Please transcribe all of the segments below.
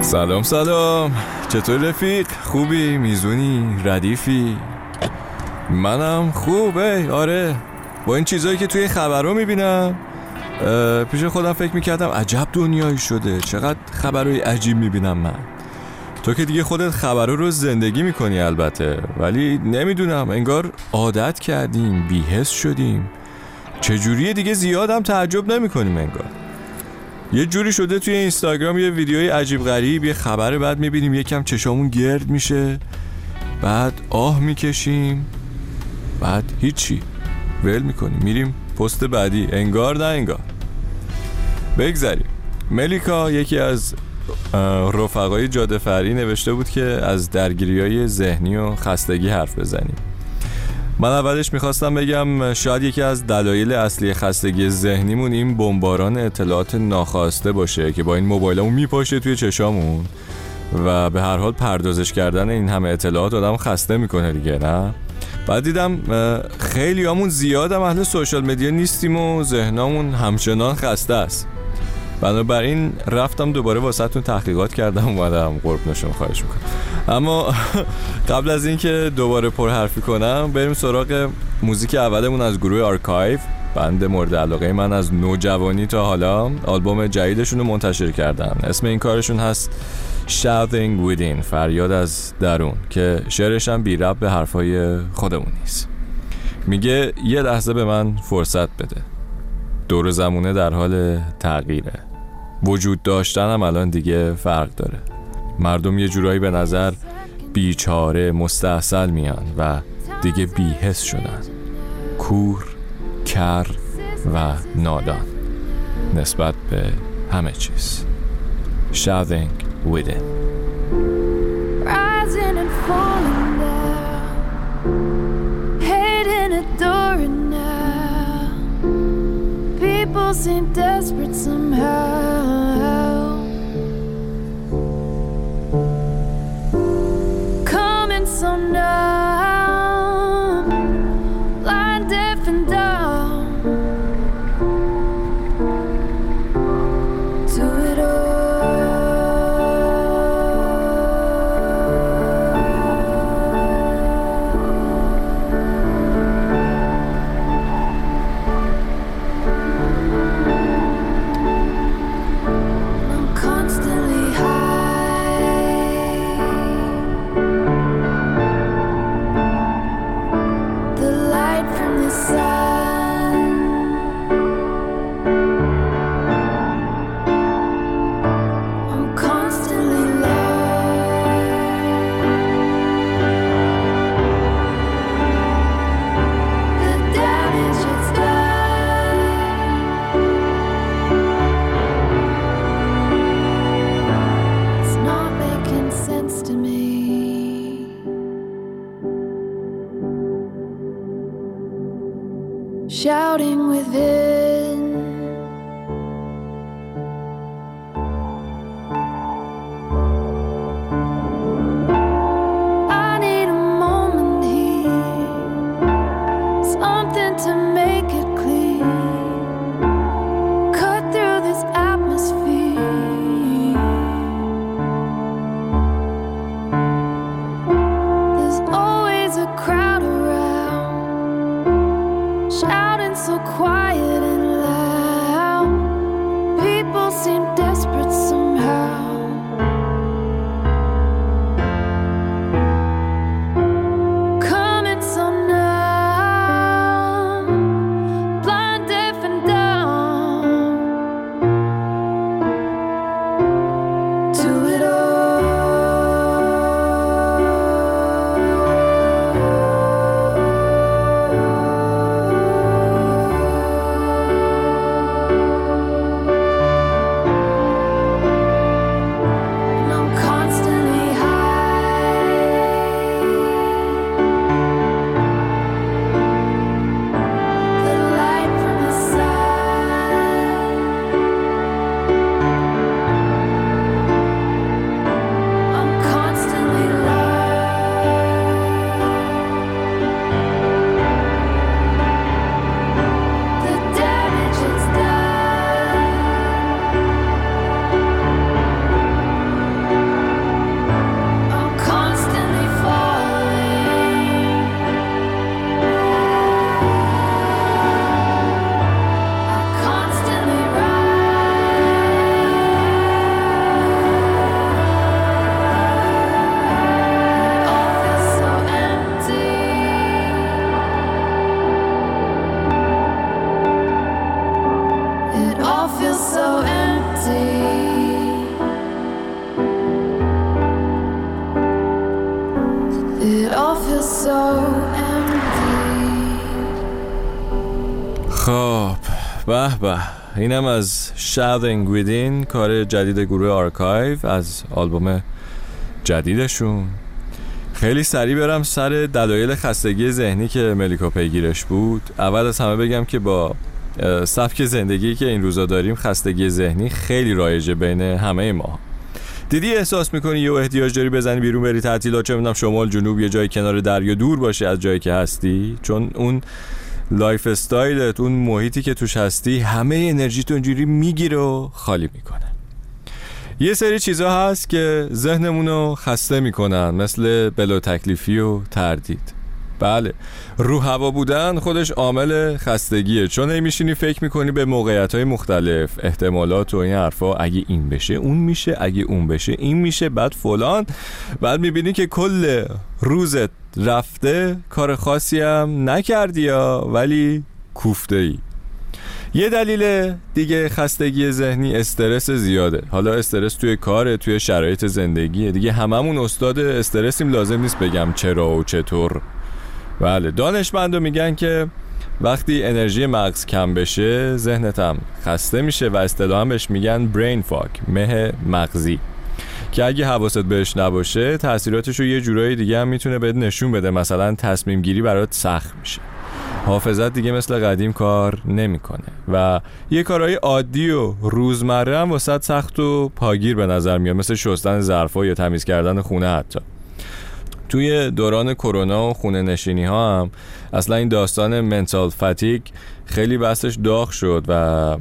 سلام سلام. چطور رفیق؟ خوبی؟ میزونی؟ ردیفی؟ منم خوبه آره. با این چیزایی که توی خبرها می‌بینم پیش خودم فکر می‌کردم عجب دنیایی شده. چقدر خبرهای عجیب می‌بینم من. تو که دیگه خودت خبرها رو زندگی می‌کنی البته. ولی نمی‌دونم انگار عادت کردیم بیهست شدیم. چجوری دیگه زیادم تعجب نمی‌کنیم انگار. یه جوری شده توی اینستاگرام یه ویدیوی عجیب غریب یه خبر بعد می‌بینیم یکم چشامون گرد میشه. بعد آه می‌کشیم. بعد هیچی. ول می‌کنیم. میریم پست بعدی. انگار نه انگار. بگذاریم ملیکا یکی از رفقای جاده فری نوشته بود که از درگیری های ذهنی و خستگی حرف بزنیم. من اولش می‌خواستم بگم شاید یکی از دلایل اصلی خستگی ذهنیمون این بمباران اطلاعات ناخواسته باشه که با این موبایلمون میپاشه توی چشامون و به هر حال پردازش کردن این همه اطلاعات آدم خسته می‌کنه دیگه نه؟ بعد دیدم خیلی همون زیاد هم اهل social media نیستیم و ذهنمون همچنان خسته است. بنابراین رفتم دوباره واسهتون تحقیقات کردم اومدم قربونتون خواهش می‌کنم. اما قبل از اینکه دوباره پر حرفی کنم بریم سراغ موزیک اولمون از گروه Archive band مورد علاقه من از نوجوانی تا حالا. آلبوم جدیدشون رو منتشر کردن. اسم این کارشون هست Shouting Within فریاد از درون که شعرش هم بی رب به حرفای خودمون نیست. میگه یه لحظه به من فرصت بده. دور زمونه در حال تغییره. وجود داشتنم الان دیگه فرق داره. مردم یه جورایی به نظر بیچاره مستحصل میان و دیگه بیحس شدن. کور کر و نادان. نسبت به همه چیز. Shouting within. Rising and falling. Seem desperate somehow shouting with it. به به. اینم از Shouting Within کار جدید گروه آرکایو از آلبوم جدیدشون. خیلی سریع برم سر دلایل خستگی ذهنی که ملیکا پیگیرش بود. اول از همه بگم که با سبک زندگی که این روزا داریم خستگی ذهنی خیلی رایجه بین همه ما. دیدی احساس می‌کنی یه احتیاج داری بزنی بیرون بری تعطیلات؟ چه می‌دونم شمال جنوب یه جای کنار دریا دور باشه از جایی که هستی؟ چون اون lifestyle ت اون محیطی که توش هستی همه انرژی تو اینجوری می‌گیره و خالی می‌کنه. یه سری چیزا هست که ذهنمونو خسته می‌کنن مثل بلا تکلیفی و تردید. بله. رو هوا بودن خودش عامل خستگیه. چون هی میشینی فکر می‌کنی به موقعیت های مختلف احتمالات و این حرفا اگه این بشه اون میشه اگه اون بشه این میشه بعد فلان. بعد می‌بینی که کل روزت رفته کار خاصی هم نکردی یا ولی کوفته ای یه دلیل دیگه خستگی ذهنی استرس زیاده. حالا استرس توی کار توی شرایط زندگیه. دیگه هممون استاد استرسیم لازم نیست بگم چرا و چطور. بله دانشمندو میگن که وقتی انرژی مغز کم بشه ذهنتم خسته میشه و اصطلاحا بهش میگن برین فاک مه مغزی. که اگه حواست بهش نباشه تاثیراتش یه جورایی دیگه هم می‌تونه بهت نشون بده. مثلا تصمیم گیری برات سخت میشه. حافظت دیگه مثل قدیم کار نمی‌کنه. و یه کارهای عادی و روزمره هم واسه سخت و پاگیر به نظر میاد. مثل شستن ظرفا یا تمیز کردن خونه حتی. توی دوران کرونا و خونه نشینی ها هم اصلا این داستان منتال فتیک خیلی بحثش داغ شد و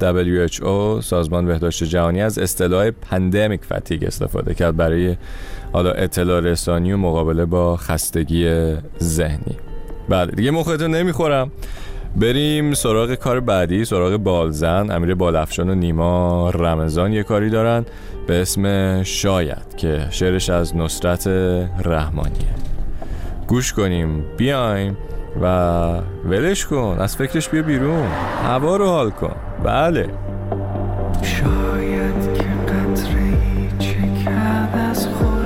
WHO سازمان بهداشت جهانی از اصطلاح پندمیک فتیک استفاده کرد برای حالا اطلاع رسانی و مقابله با خستگی ذهنی. بله دیگه مختون نمی‌خورم. بریم سراغ کار بعدی سراغ بالزن. امیر بالافشان و نیما رمضان یه کاری دارن به اسم شاید که شعرش از نصرت رحمانیه. گوش کنیم بیایم و ولش کن. از فکرش بیا بیرون. هوا رو حال کن. بله. شاید که قطره از خورشید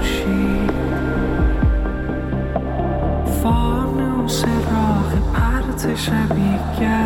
sabia que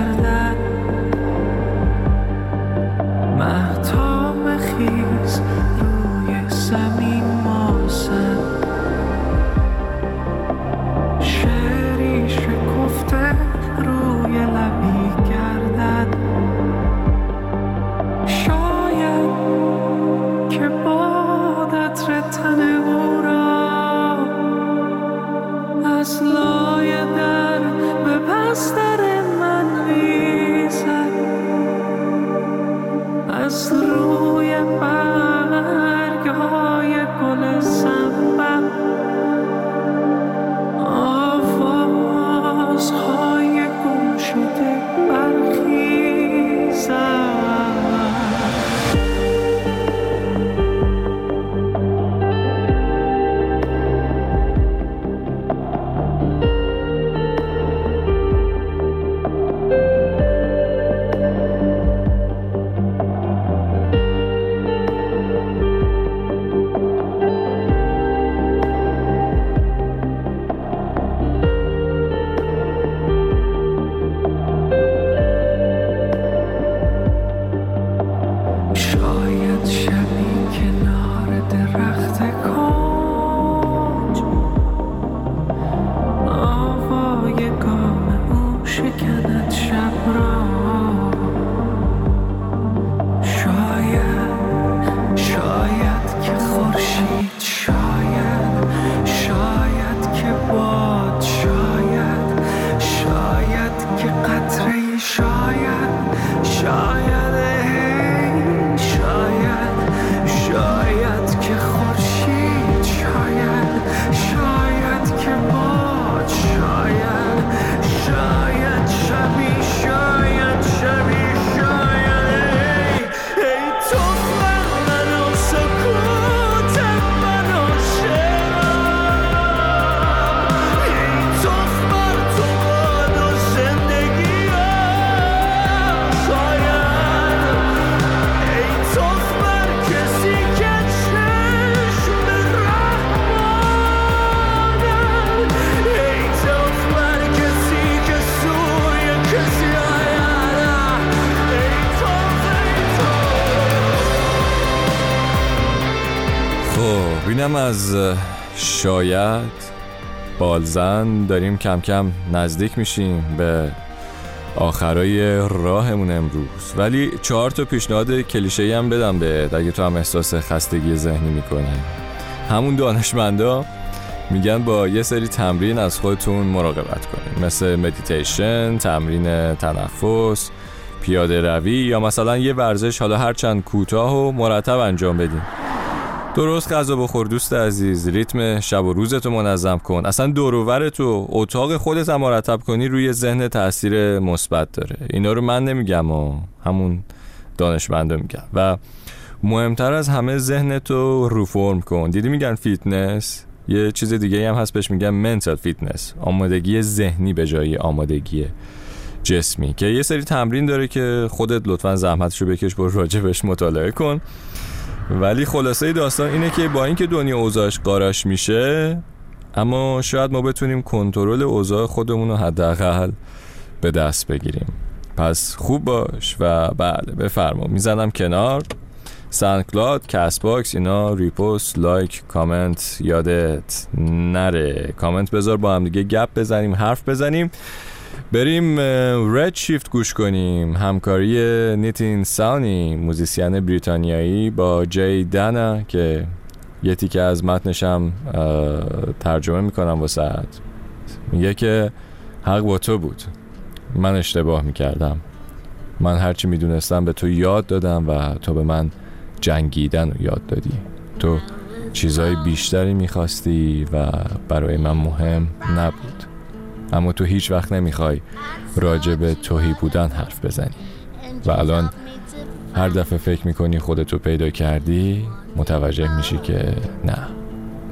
بینم از شاید بالزن داریم کم کم نزدیک میشیم به آخرای راهمون امروز. ولی چهار تا پیشنهاد کلیشه هم بدم به اگه تو هم احساس خستگی ذهنی می‌کنه همون دانشمندا میگن با یه سری تمرین از خودتون مراقبت کنید مثل مدیتیشن، تمرین تنفس، پیاده روی یا مثلا یه ورزش حالا هرچند کوتاه و مرتب انجام بدین. درست غذا بخور دوست عزیز ریتم شب و روزتو منظم کن. اصلا دور و ور اتاق خودت هم مرتب کنی روی ذهن تاثیر مثبت داره. اینا رو من نمیگم و همون دانشمندا میگن و مهمتر از همه ذهنتو رو فرم کن. دیدی میگن فیتنس؟ یه چیز دیگه هم هست بهش میگن mental fitness. آمادگی ذهنی به جای آمادگی جسمی. که یه سری تمرین داره که خودت لطفا زحمتش رو بکش برو راجبش مطالعه کن. ولی خلاصه داستان اینه که با اینکه دنیا اوضاعش قاراشمیشه اما شاید ما بتونیم کنترل اوضاع خودمون رو حداقل به دست بگیریم. پس خوب باش و بله بفرما. می‌زنم کنار. SoundCloud Castbox اینا repost like comment یادت نره. کامنت بذار با هم دیگه گپ بزنیم حرف بزنیم. بریم Redshift گوش کنیم. همکاری نیتین ساونی موزیسین بریتانیایی با جی دانا که یه تیکه از متنشم ترجمه می‌کنم واسه میگه که حق با تو بود. من اشتباه می‌کردم. من هرچی می‌دونستم به تو یاد دادم و تو به من جنگیدن یاد دادی. تو چیزهای بیشتری می‌خواستی و برای من مهم نبود. اما تو هیچ وقت نمی‌خوای راجع به توهی بودن حرف بزنی. و الان هر دفعه فکر می‌کنی خودتو پیدا کردی متوجه میشی که نه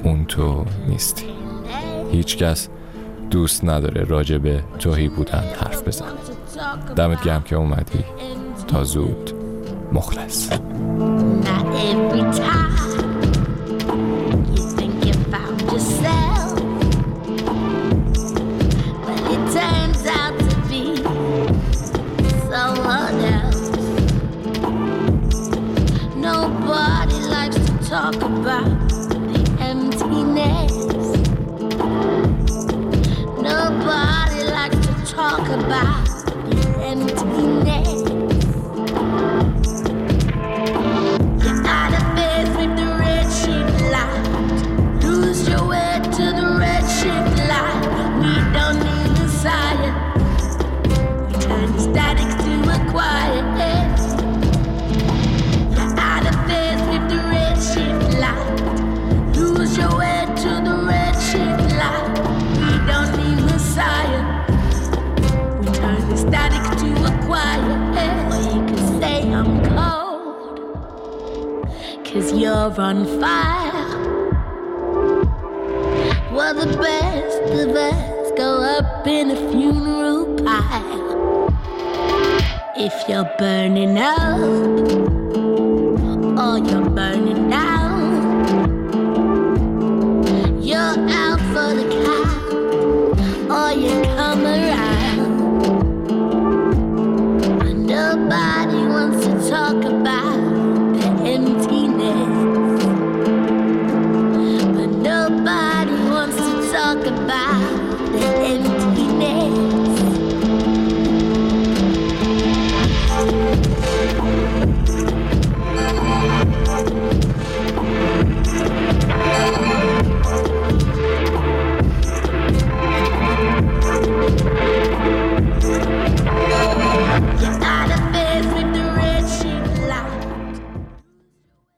اون تو نیستی هیچ کس دوست نداره راجع به توهی بودن حرف بزن. دمت گرم که اومدی. تا زود. مخلص. on fire. Well, the best of us go up in a funeral pyre. If you're burning up, or you're burning down, you're out for the count.